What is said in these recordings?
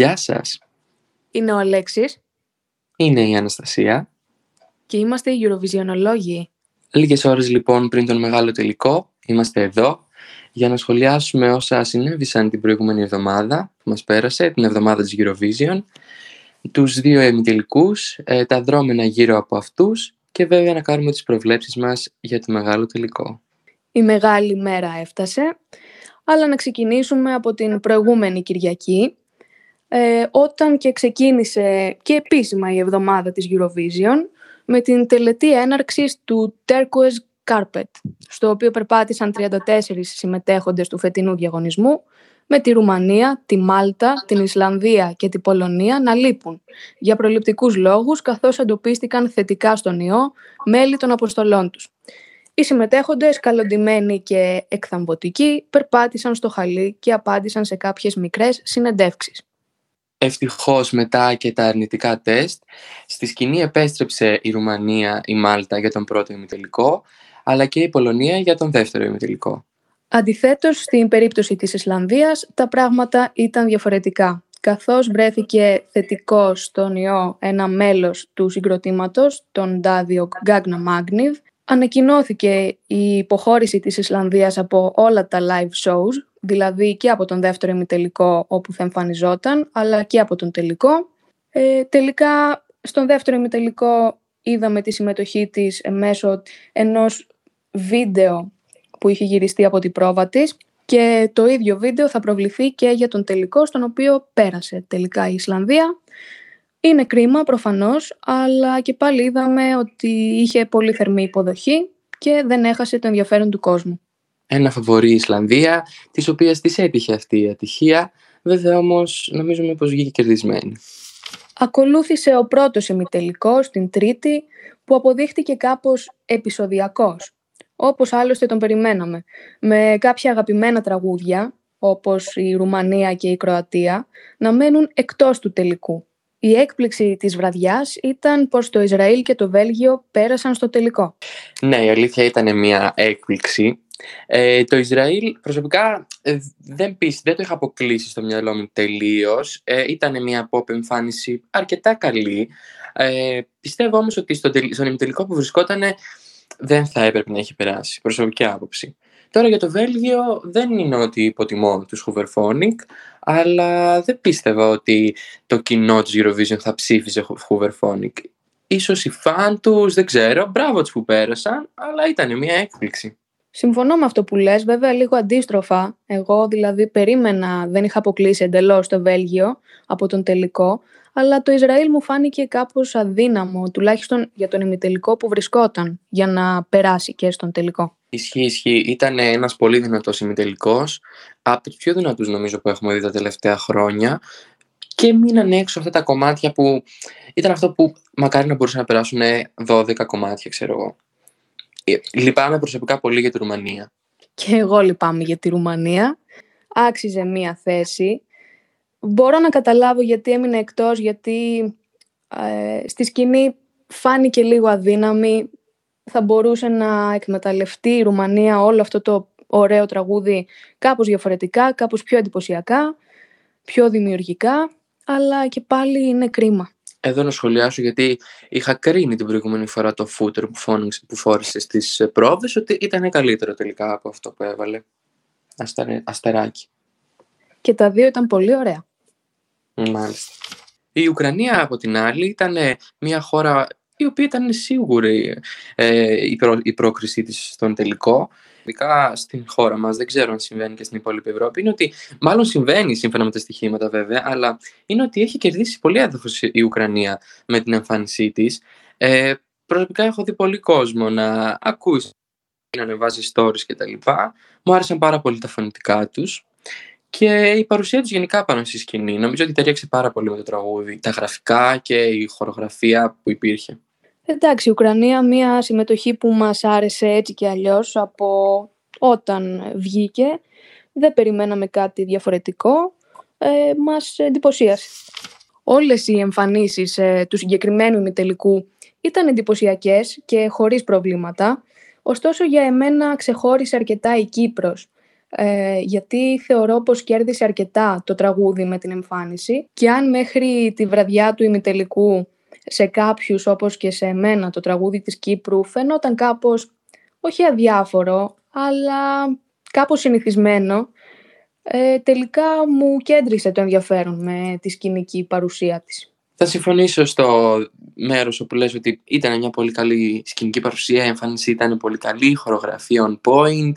Γεια σας. Είναι ο Αλέξης Είναι η Αναστασία. και είμαστε οι Eurovisionολόγοι. Λίγες ώρες λοιπόν πριν τον μεγάλο τελικό, είμαστε εδώ για να σχολιάσουμε όσα συνέβησαν την προηγούμενη εβδομάδα που μας πέρασε, την εβδομάδα της Eurovision, τους δύο εμιτελικούς, ε, τα δρόμενα γύρω από αυτούς και βέβαια να κάνουμε τις προβλέψεις μας για το μεγάλο τελικό. Η μεγάλη μέρα έφτασε, αλλά να ξεκινήσουμε από την προηγούμενη Κυριακή, ε, όταν και ξεκίνησε και επίσημα η εβδομάδα της Eurovision με την τελετή έναρξης του Turquoise Carpet, στο οποίο περπάτησαν 34 συμμετέχοντες του φετινού διαγωνισμού, με τη Ρουμανία, τη Μάλτα, την Ισλανδία και την Πολωνία να λείπουν για προληπτικούς λόγους καθώς εντοπίστηκαν θετικά στον ιό μέλη των αποστολών τους. Οι συμμετέχοντες, καλοντημένοι και εκθαμβωτικοί, περπάτησαν στο χαλί και απάντησαν σε κάποιες μικρές συνεντεύξεις. Ευτυχώς μετά και τα αρνητικά τεστ, στη σκηνή επέστρεψε η Ρουμανία, η Μάλτα για τον πρώτο ημιτελικό, αλλά και η Πολωνία για τον δεύτερο ημιτελικό. Αντιθέτως, στην περίπτωση της Ισλανδίας, τα πράγματα ήταν διαφορετικά. Καθώς βρέθηκε θετικό στον ιό ένα μέλος του συγκροτήματος, τον Ντάδιο Γκάγνα Μάγνιβ, ανακοινώθηκε η υποχώρηση της Ισλανδίας από όλα τα live shows, δηλαδή και από τον δεύτερο ημιτελικό όπου θα εμφανιζόταν, αλλά και από τον τελικό. Ε, τελικά, στον δεύτερο ημιτελικό είδαμε τη συμμετοχή της μέσω ενός βίντεο που είχε γυριστεί από την πρόβα της και το ίδιο βίντεο θα προβληθεί και για τον τελικό στον οποίο πέρασε τελικά η Ισλανδία. Είναι κρίμα προφανώς, αλλά και πάλι είδαμε ότι είχε πολύ θερμή υποδοχή και δεν έχασε το ενδιαφέρον του κόσμου. Ένα φαβορή η Ισλανδία, της οποίας της έτυχε αυτή η ατυχία, βέβαια όμως νομίζουμε πως βγήκε κερδισμένη. Ακολούθησε ο πρώτος ημιτελικός την Τρίτη που αποδείχτηκε κάπως επεισοδιακός, όπως άλλωστε τον περιμέναμε, με κάποια αγαπημένα τραγούδια, όπως η Ρουμανία και η Κροατία, να μένουν εκτός του τελικού. Η έκπληξη της βραδιάς ήταν πως το Ισραήλ και το Βέλγιο πέρασαν στο τελικό. Ναι, η αλήθεια ήταν μια έκπληξη. Ε, το Ισραήλ προσωπικά ε, δεν, πίστη, δεν το είχα αποκλείσει στο μυαλό μου τελείως. Ε, ήταν μια pop εμφάνιση αρκετά καλή. Ε, πιστεύω όμως ότι στο, τελ- στον ημιτελικό που βρισκόταν δεν θα έπρεπε να έχει περάσει. Προσωπική άποψη. Τώρα για το Βέλγιο δεν είναι ότι υποτιμώ τους Hooverphonic, αλλά δεν πίστευα ότι το κοινό της Eurovision θα ψήφιζε Hooverphonic. Ίσως οι φαν τους, δεν ξέρω, μπράβο τους που πέρασαν, αλλά ήταν μια έκπληξη. Συμφωνώ με αυτό που λες, βέβαια λίγο αντίστροφα. Εγώ δηλαδή περίμενα, δεν είχα αποκλείσει εντελώς το Βέλγιο από τον τελικό, αλλά το Ισραήλ μου φάνηκε κάπως αδύναμο, τουλάχιστον για τον ημιτελικό που βρισκόταν, για να περάσει και στον τελικό. Ισχύει, ισχύει. Ήταν ένας πολύ δυνατός ημιτελικός, από τους πιο δυνατούς νομίζω που έχουμε δει τα τελευταία χρόνια και μείναν έξω αυτά τα κομμάτια που ήταν αυτό που μακάρι να μπορούσαν να περάσουν 12 κομμάτια, ξέρω εγώ. Ε, Λυπάμαι προσωπικά πολύ για τη Ρουμανία. Και εγώ λυπάμαι για τη Ρουμανία. Άξιζε μία θέση. Μπορώ να καταλάβω γιατί έμεινε εκτός, γιατί ε, στη σκηνή φάνηκε λίγο αδύναμη. Θα μπορούσε να εκμεταλλευτεί η Ρουμανία όλο αυτό το ωραίο τραγούδι κάπως διαφορετικά, κάπως πιο εντυπωσιακά, πιο δημιουργικά, αλλά και πάλι είναι κρίμα. Εδώ να σχολιάσω γιατί είχα κρίνει την προηγούμενη φορά το footer που, φώνηξε, που φόρησε στις ε, πρόβες ότι ήταν καλύτερο τελικά από αυτό που έβαλε. Αστερε- αστεράκι. Και τα δύο ήταν πολύ ωραία. Μάλιστα. Η Ουκρανία από την άλλη ήταν ε, μια χώρα η οποία ήταν σίγουρη ε, η, προ, η πρόκρισή της στον τελικό. Ειδικά στην χώρα μας, δεν ξέρω αν συμβαίνει και στην υπόλοιπη Ευρώπη, είναι ότι μάλλον συμβαίνει σύμφωνα με τα στοιχήματα βέβαια, αλλά είναι ότι έχει κερδίσει πολύ έδαφος η Ουκρανία με την εμφάνισή της. Ε, προσωπικά έχω δει πολύ κόσμο να ακούσει, να ανεβάζει stories κτλ. Μου άρεσαν πάρα πολύ τα φωνητικά τους. Και η παρουσία τους γενικά πάνω στη σκηνή. Νομίζω ότι ταιριάξε πάρα πολύ με το τραγούδι. Τα γραφικά και η χορογραφία που υπήρχε. Εντάξει, η Ουκρανία μια συμμετοχή που μας άρεσε έτσι και αλλιώς από όταν βγήκε. Δεν περιμέναμε κάτι διαφορετικό. Ε, μας εντυπωσίασε. Όλες οι εμφανίσεις ε, του συγκεκριμένου ημιτελικού ήταν εντυπωσιακές και χωρίς προβλήματα. Ωστόσο για εμένα ξεχώρισε αρκετά η Κύπρος. ε, γιατί θεωρώ πως κέρδισε αρκετά το τραγούδι με την εμφάνιση και αν μέχρι τη βραδιά του ημιτελικού σε κάποιους όπως και σε εμένα το τραγούδι της Κύπρου φαινόταν κάπως όχι αδιάφορο αλλά κάπως συνηθισμένο ε, τελικά μου κέντρισε το ενδιαφέρον με τη σκηνική παρουσία της. Θα συμφωνήσω στο μέρος όπου λες ότι ήταν μια πολύ καλή σκηνική παρουσία, η εμφάνιση ήταν πολύ καλή, η χορογραφία on point,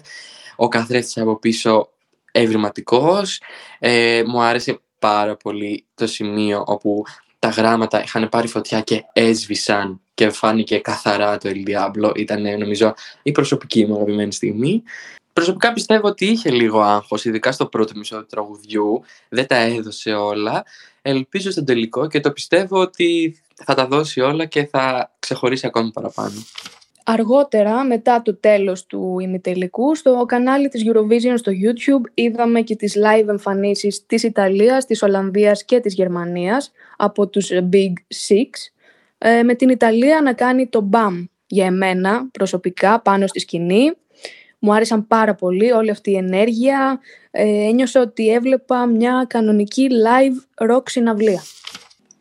ο καθρέφτης από πίσω ευρηματικός. Ε, μου άρεσε πάρα πολύ το σημείο όπου τα γράμματα είχαν πάρει φωτιά και έσβησαν και φάνηκε καθαρά το El Diablo. Ήταν νομίζω η προσωπική μου αγαπημένη στιγμή. Προσωπικά πιστεύω ότι είχε λίγο άγχος, ειδικά στο πρώτο μισό του τραγουδιού. Δεν τα έδωσε όλα. Ελπίζω στο τελικό και το πιστεύω ότι θα τα δώσει όλα και θα ξεχωρίσει ακόμη παραπάνω. Αργότερα, μετά το τέλος του ημιτελικού, στο κανάλι της Eurovision στο YouTube είδαμε και τις live εμφανίσεις της Ιταλίας, της Ολλανδίας και της Γερμανίας από τους Big Six, ε, με την Ιταλία να κάνει το BAM για εμένα προσωπικά πάνω στη σκηνή. Μου άρεσαν πάρα πολύ όλη αυτή η ενέργεια. Ε, ένιωσα ότι έβλεπα μια κανονική live rock συναυλία.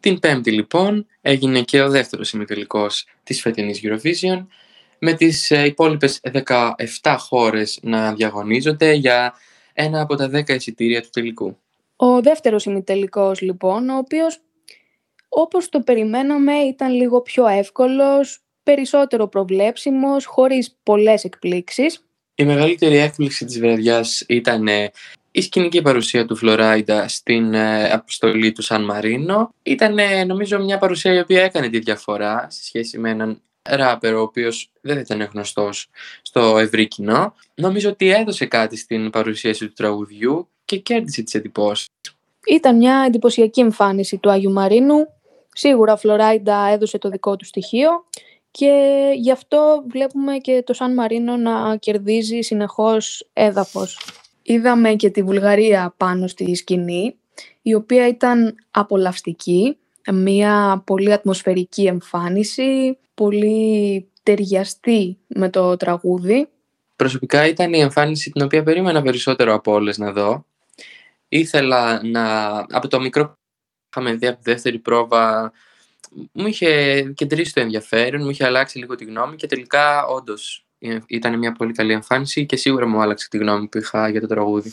Την Πέμπτη λοιπόν έγινε και ο δεύτερος ημιτελικός της φετινής Eurovision με τις ε, υπόλοιπες 17 χώρες να διαγωνίζονται για ένα από τα 10 εισιτήρια του τελικού. Ο δεύτερος ημιτελικός λοιπόν, ο οποίος όπως το περιμέναμε ήταν λίγο πιο εύκολος, περισσότερο προβλέψιμος, χωρίς πολλές εκπλήξεις. Η μεγαλύτερη έκπληξη της βραδιάς ήταν ε, η σκηνική παρουσία του Φλωράιντα στην ε, αποστολή του Σαν Μαρίνο. Ήταν νομίζω μια παρουσία η οποία έκανε τη διαφορά σε σχέση με έναν ράπερ ο οποίος δεν ήταν γνωστός στο ευρύ κοινό. Νομίζω ότι έδωσε κάτι στην παρουσίαση του τραγουδιού και κέρδισε τις εντυπώσεις. Ήταν μια εντυπωσιακή εμφάνιση του Άγιου Μαρίνου. Σίγουρα Φλωράιντα έδωσε το δικό του στοιχείο και γι' αυτό βλέπουμε και το Σαν Μαρίνο να κερδίζει συνεχώς έδαφος. Είδαμε και τη Βουλγαρία πάνω στη σκηνή, η οποία ήταν απολαυστική, μια πολύ ατμοσφαιρική εμφάνιση, πολύ ταιριαστή με το τραγούδι. Προσωπικά ήταν η εμφάνιση την οποία περίμενα περισσότερο από όλες να δω. Ήθελα να... Από το μικρό που είχαμε δει από τη δεύτερη πρόβα μου είχε κεντρήσει το ενδιαφέρον, μου είχε αλλάξει λίγο τη γνώμη και τελικά όντως ήταν μια πολύ καλή εμφάνιση και σίγουρα μου άλλαξε τη γνώμη που είχα για το τραγούδι.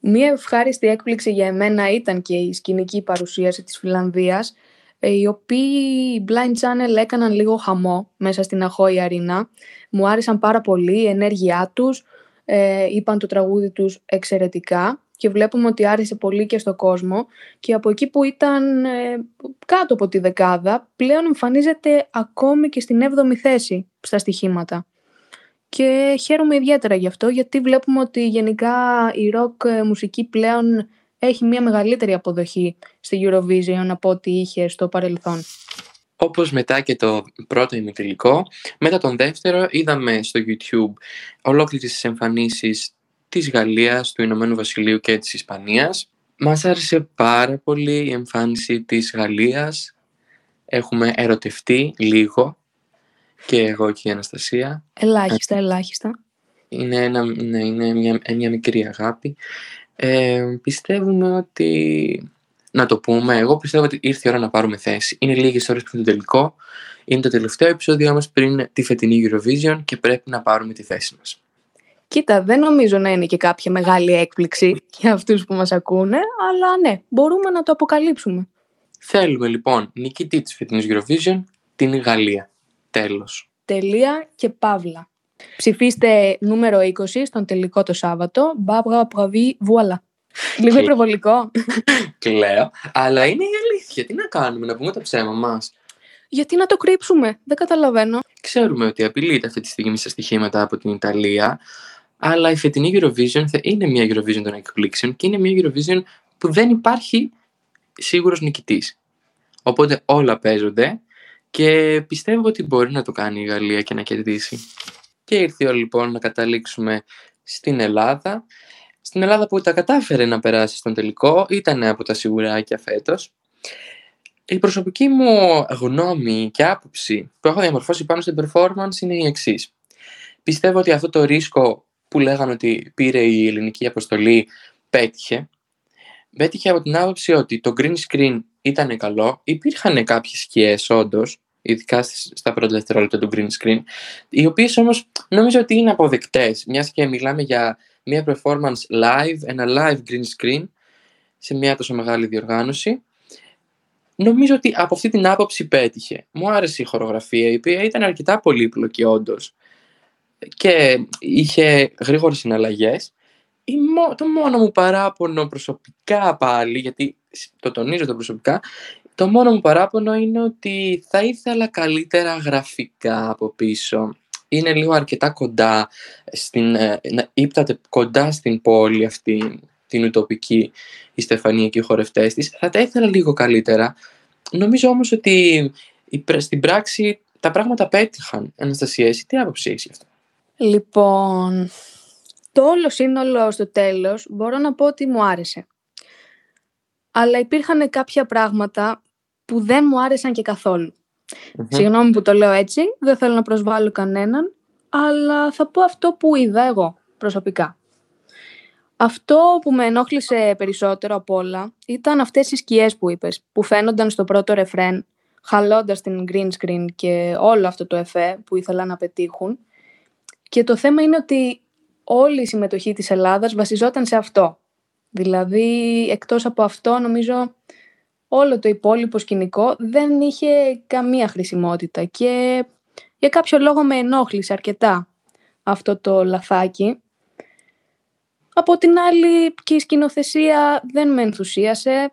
Μία ευχάριστη έκπληξη για εμένα ήταν και η σκηνική παρουσίαση της Φιλανδίας ε, οι οποίοι Blind Channel έκαναν λίγο χαμό μέσα στην Αχώη Αρίνα. Μου άρεσαν πάρα πολύ η ενέργειά τους, ε, είπαν το τραγούδι τους εξαιρετικά και βλέπουμε ότι άρεσε πολύ και στο κόσμο και από εκεί που ήταν ε, κάτω από τη δεκάδα πλέον εμφανίζεται ακόμη και στην 7η θέση στα στοιχήματα. Και χαίρομαι ιδιαίτερα γι' αυτό γιατί βλέπουμε ότι γενικά η rock μουσική πλέον έχει μια μεγαλύτερη αποδοχή στη Eurovision από ό,τι είχε στο παρελθόν. Όπως μετά και το πρώτο ημιτελικό, μετά τον δεύτερο είδαμε στο YouTube ολόκληρες τις εμφανίσεις της Γαλλίας, του Ηνωμένου Βασιλείου και της Ισπανίας. Μας άρεσε πάρα πολύ η εμφάνιση της Γαλλίας. Έχουμε ερωτευτεί λίγο και εγώ και η Αναστασία. Ελάχιστα, ελάχιστα. Είναι, ένα, ναι, είναι μια, μια μικρή αγάπη. Ε, πιστεύουμε ότι. Να το πούμε, εγώ πιστεύω ότι ήρθε η ώρα να πάρουμε θέση. Είναι λίγες ώρες πριν το τελικό. Είναι το τελευταίο επεισόδιο μας πριν τη φετινή Eurovision και πρέπει να πάρουμε τη θέση μας. Κοίτα, δεν νομίζω να είναι και κάποια μεγάλη έκπληξη για αυτούς που μας ακούνε, αλλά ναι, μπορούμε να το αποκαλύψουμε. Θέλουμε λοιπόν νικητή της φετινής Eurovision, την Γαλλία. Τέλος. Τελεία και παύλα. Ψηφίστε νούμερο 20 στον τελικό το Σάββατο. Μπάμπρα πραβή, βουαλά. Λίγο υπερβολικό. Κλαίω. Αλλά είναι η αλήθεια. Τι να κάνουμε, να πούμε το ψέμα μας; Γιατί να το κρύψουμε, δεν καταλαβαίνω. Ξέρουμε ότι απειλείται αυτή τη στιγμή στα στοιχήματα από την Ιταλία. Αλλά η φετινή Eurovision θα είναι μια Eurovision των εκπλήξεων και είναι μια Eurovision που δεν υπάρχει σίγουρος νικητής. Οπότε όλα παίζονται και πιστεύω ότι μπορεί να το κάνει η Γαλλία και να κερδίσει. Και ήρθε η ώρα λοιπόν να καταλήξουμε στην Ελλάδα. Στην Ελλάδα που τα κατάφερε να περάσει στον τελικό, ήταν από τα σιγουράκια φέτος. Η προσωπική μου γνώμη και άποψη που έχω διαμορφώσει πάνω στην performance είναι η εξής. Πιστεύω ότι αυτό το ρίσκο που λέγανε ότι πήρε η ελληνική αποστολή πέτυχε. Πέτυχε από την άποψη ότι το green screen ήταν καλό, υπήρχαν κάποιες σκιές όντως, ειδικά στα πρώτα δευτερόλεπτα του green screen, οι οποίες όμως νομίζω ότι είναι αποδεκτές, μιας και μιλάμε για μια performance live, ένα live green screen, σε μια τόσο μεγάλη διοργάνωση. Νομίζω ότι από αυτή την άποψη πέτυχε. Μου άρεσε η χορογραφία, η οποία ήταν αρκετά πολύπλοκη όντως και είχε γρήγορες συναλλαγές. Το μόνο μου παράπονο προσωπικά πάλι, γιατί το τονίζω το προσωπικά, το μόνο μου παράπονο είναι ότι θα ήθελα καλύτερα γραφικά από πίσω. Είναι λίγο αρκετά κοντά, στην, ε, ύπταται κοντά στην πόλη αυτή, την ουτοπική, η Στεφανία και οι χορευτές της. Θα τα ήθελα λίγο καλύτερα. Νομίζω όμως ότι στην πράξη τα πράγματα πέτυχαν. Αναστασία, εσύ τι άποψη έχεις γι' αυτό; Λοιπόν, το όλο σύνολο στο τέλος μπορώ να πω ότι μου άρεσε. Αλλά υπήρχαν κάποια πράγματα που δεν μου άρεσαν και καθόλου. Συγγνώμη που το λέω έτσι, δεν θέλω να προσβάλλω κανέναν, αλλά θα πω αυτό που είδα εγώ προσωπικά. Αυτό που με ενόχλησε περισσότερο απ' όλα ήταν αυτές οι σκιές που είπες, που φαίνονταν στο πρώτο ρεφρέν, χαλώντας την green screen και όλο αυτό το εφέ που ήθελαν να πετύχουν. Και το θέμα είναι ότι όλη η συμμετοχή της Ελλάδας βασιζόταν σε αυτό. Δηλαδή, εκτός από αυτό, νομίζω όλο το υπόλοιπο σκηνικό δεν είχε καμία χρησιμότητα και για κάποιο λόγο με ενόχλησε αρκετά αυτό το λαθάκι. Από την άλλη και η σκηνοθεσία δεν με ενθουσίασε.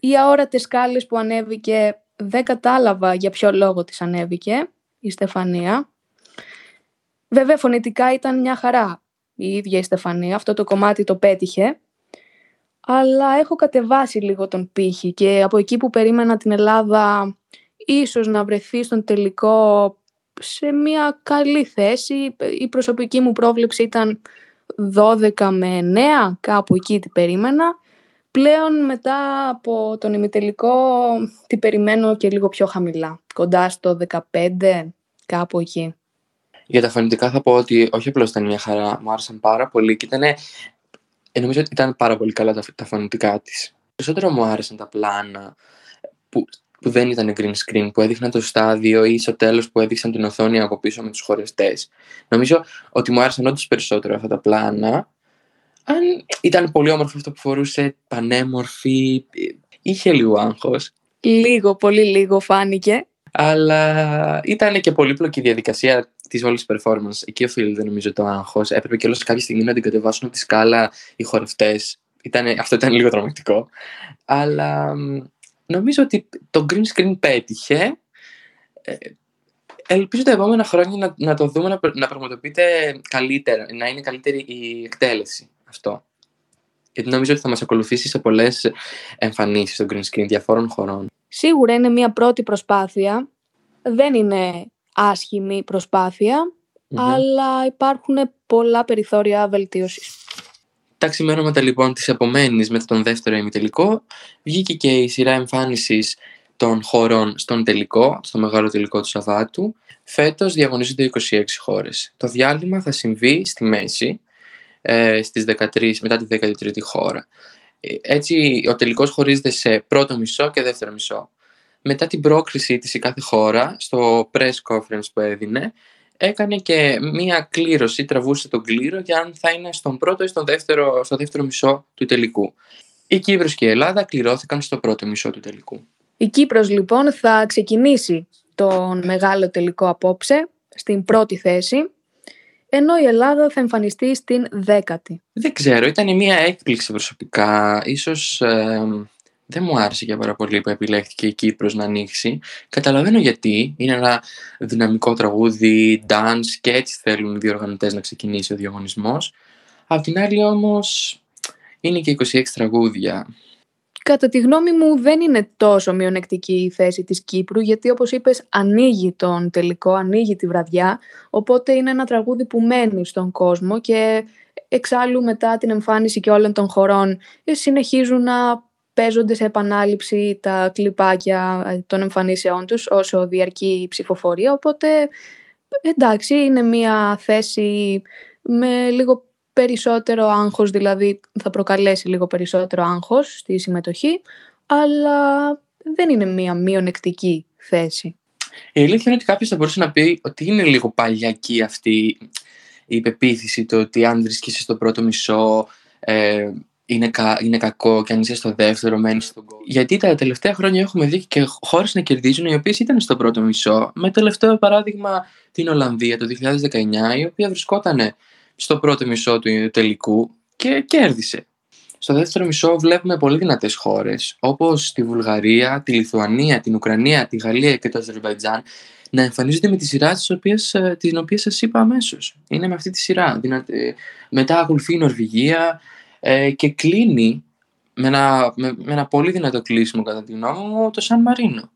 Οι αόρατες σκάλες που ανέβηκε δεν κατάλαβα για ποιο λόγο της ανέβηκε η Στεφανία. Βέβαια φωνητικά ήταν μια χαρά η ίδια η Στεφανία, αυτό το κομμάτι το πέτυχε. Αλλά έχω κατεβάσει λίγο τον πύχη και από εκεί που περίμενα την Ελλάδα ίσως να βρεθεί στον τελικό σε μια καλή θέση. Η προσωπική μου πρόβλεψη ήταν 12 με 9, κάπου εκεί την περίμενα. Πλέον μετά από τον ημιτελικό την περιμένω και λίγο πιο χαμηλά, κοντά στο 15, κάπου εκεί. Για τα φωνητικά θα πω ότι όχι απλώς ήταν μια χαρά, μου άρεσαν πάρα πολύ και ήταν. Ε, νομίζω ότι ήταν πάρα πολύ καλά τα, τα φωνητικά της. Περισσότερο μου άρεσαν τα πλάνα που, που δεν ήταν green screen, που έδειχναν το στάδιο ή στο τέλος που έδειξαν την οθόνη από πίσω με τους χορευτέ. Νομίζω ότι μου άρεσαν όντως περισσότερο αυτά τα πλάνα. Αν ήταν πολύ όμορφο αυτό που φορούσε, πανέμορφη, είχε λίγο άγχος. Λίγο, πολύ λίγο φάνηκε. Αλλά ήταν και πολύπλοκη η διαδικασία της όλης performance. Εκεί οφείλεται νομίζω το άγχος. Έπρεπε και όλο κάποια στιγμή να την κατεβάσουν από τη σκάλα οι χορευτές. Αυτό ήταν λίγο τρομακτικό. Αλλά νομίζω ότι το green screen πέτυχε. Ε, ελπίζω τα επόμενα χρόνια να, να το δούμε να, να πραγματοποιείται καλύτερα, να είναι καλύτερη η εκτέλεση αυτό. Γιατί νομίζω ότι θα μας ακολουθήσει σε πολλές εμφανίσεις το green screen διαφόρων χωρών. Σίγουρα είναι μια πρώτη προσπάθεια. Δεν είναι άσχημη αλλά υπάρχουν πολλά περιθώρια βελτίωσης. Τα ξημέρωματα λοιπόν της επομένης μετά τον δεύτερο ημιτελικό βγήκε και η σειρά εμφάνισης των χωρών στον τελικό, στο μεγάλο τελικό του Σαββάτου. Φέτος διαγωνίζονται 26 χώρες. Το διάλειμμα θα συμβεί στη μέση, ε, στις 13, μετά τη 13η χώρα. Ε, έτσι ο τελικός χωρίζεται σε πρώτο μισό και δεύτερο μισό μετά την πρόκριση της η κάθε χώρα, στο press conference που έδινε, έκανε και μία κλήρωση, τραβούσε τον κλήρο για αν θα είναι στον πρώτο ή στον δεύτερο, στο δεύτερο μισό του τελικού. Η Κύπρος και η Ελλάδα κληρώθηκαν στο πρώτο μισό του τελικού. Η Κύπρος λοιπόν θα ξεκινήσει τον μεγάλο τελικό απόψε στην πρώτη θέση, ενώ η Ελλάδα θα εμφανιστεί στην δέκατη. Δεν ξέρω, ήταν μια έκπληξη προσωπικά. Ίσως δεν μου άρεσε για πάρα πολύ που επιλέχθηκε η Κύπρος να ανοίξει. Καταλαβαίνω γιατί. Είναι ένα δυναμικό τραγούδι, dance και έτσι θέλουν οι διοργανωτές να ξεκινήσει ο διαγωνισμός. Απ' την άλλη όμως είναι και 26 τραγούδια. Κατά τη γνώμη μου δεν είναι τόσο μειονεκτική η θέση της Κύπρου γιατί όπως είπες ανοίγει τον τελικό, ανοίγει τη βραδιά οπότε είναι ένα τραγούδι που μένει στον κόσμο και εξάλλου μετά την εμφάνιση και όλων των χωρών συνεχίζουν να παίζονται σε επανάληψη τα κλιπάκια ε, των εμφανίσεών τους όσο διαρκεί η ψηφοφορία, οπότε εντάξει είναι μια θέση με λίγο περισσότερο άγχος, δηλαδή θα προκαλέσει λίγο περισσότερο άγχος στη συμμετοχή, αλλά δεν είναι μία μειονεκτική θέση. Η αλήθεια είναι ότι κάποιος θα μπορούσε να πει ότι είναι λίγο παλιακή αυτή η υπεποίθηση το ότι αν βρίσκεσαι στο πρώτο μισό ε, είναι, κα, είναι κακό και αν είσαι στο δεύτερο μένεις στον κόμμα. Γιατί τα τελευταία χρόνια έχουμε δει και χώρες να κερδίζουν οι οποίες ήταν στο πρώτο μισό. Με τελευταίο παράδειγμα την Ολλανδία το 2019, η οποία βρισκόταν στο πρώτο μισό του τελικού και κέρδισε. Στο δεύτερο μισό βλέπουμε πολύ δυνατές χώρες, όπως τη Βουλγαρία, τη Λιθουανία, την Ουκρανία, τη Γαλλία και το Αζερβαϊτζάν, να εμφανίζονται με τη σειράς ε, την οποία σας είπα αμέσως. Είναι με αυτή τη σειρά. Μετά ακολουθεί η Νορβηγία ε, και κλείνει με ένα, με, με ένα πολύ δυνατό κλείσιμο κατά τη γνώμη μου το Σαν Μαρίνο.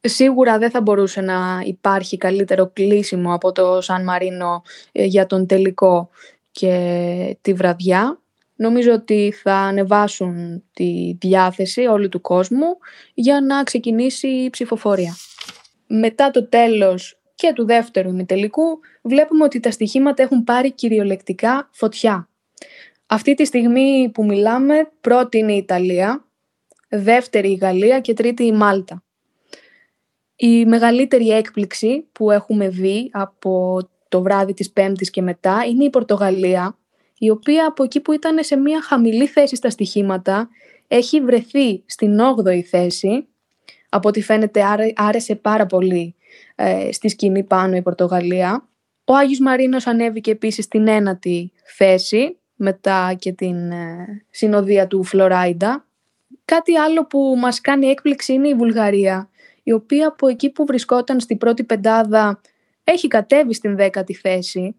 Σίγουρα δεν θα μπορούσε να υπάρχει καλύτερο κλείσιμο από το Σαν Μαρίνο ε, για τον τελικό και τη βραδιά. Νομίζω ότι θα ανεβάσουν τη διάθεση όλου του κόσμου για να ξεκινήσει η ψηφοφορία. Μετά το τέλος και του δεύτερου ημιτελικού βλέπουμε ότι τα στοιχήματα έχουν πάρει κυριολεκτικά φωτιά. Αυτή τη στιγμή που μιλάμε πρώτη είναι η Ιταλία, δεύτερη η Γαλλία και τρίτη η Μάλτα. Η μεγαλύτερη έκπληξη που έχουμε δει από το βράδυ της Πέμπτης και μετά είναι η Πορτογαλία, η οποία από εκεί που ήταν σε μια χαμηλή θέση στα στοιχήματα έχει βρεθεί στην 8η θέση. Από ό,τι φαίνεται άρεσε πάρα πολύ ε, στη σκηνή πάνω η Πορτογαλία. Ο Άγιος Μαρίνος ανέβηκε επίσης στην ένατη θέση μετά και την ε, συνοδεία του Φλωράιντα. Κάτι άλλο που μας κάνει έκπληξη είναι η Βουλγαρία, η οποία από εκεί που βρισκόταν στην πρώτη πεντάδα έχει κατέβει στην δέκατη θέση.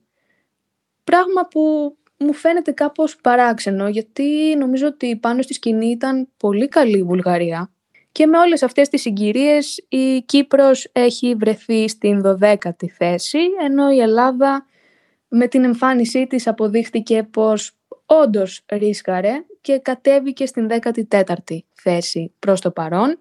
Πράγμα που μου φαίνεται κάπως παράξενο, γιατί νομίζω ότι πάνω στη σκηνή ήταν πολύ καλή η Βουλγαρία. Και με όλες αυτές τις συγκυρίες η Κύπρος έχει βρεθεί στην 12η θέση, ενώ η Ελλάδα με την εμφάνισή της αποδείχθηκε πως όντως ρίσκαρε και κατέβηκε στην 14η θέση προς το παρόν.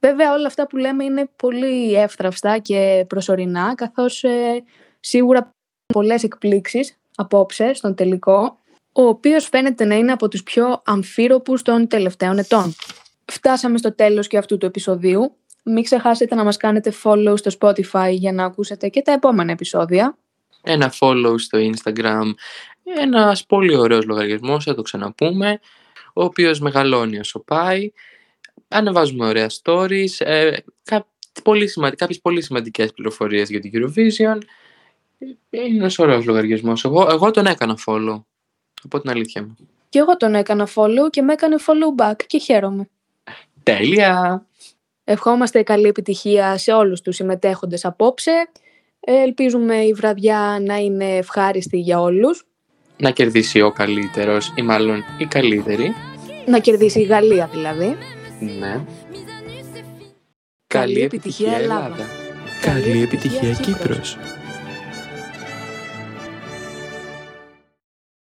Βέβαια όλα αυτά που λέμε είναι πολύ εύθραυστα και προσωρινά, καθώς ε, σίγουρα πολλές εκπλήξεις απόψε στον τελικό, ο οποίος φαίνεται να είναι από τους πιο αμφίροπους των τελευταίων ετών. Φτάσαμε στο τέλος και αυτού του επεισοδίου. Μην ξεχάσετε να μας κάνετε follow στο Spotify για να ακούσετε και τα επόμενα επεισόδια. Ένα follow στο Instagram, ένας πολύ ωραίος λογαριασμός, θα το ξαναπούμε, ο οποίος μεγαλώνει όσο πάει. Ανεβάζουμε ωραία stories, ε, κά, πολύ κάποιες πολύ σημαντικές πληροφορίες για την Eurovision. Είναι ένας ωραίος λογαριασμός. Εγώ, εγώ τον έκανα follow, από την αλήθεια μου. Και εγώ τον έκανα follow και με έκανε follow back και χαίρομαι. Τέλεια! Ευχόμαστε καλή επιτυχία σε όλους τους συμμετέχοντες απόψε. Ελπίζουμε η βραδιά να είναι ευχάριστη για όλους. Να κερδίσει ο καλύτερος ή μάλλον η καλύτερη. Να κερδίσει η Γαλλία δηλαδή. Ναι. Καλή επιτυχία Ελλάδα. Καλή επιτυχία Κύπρος.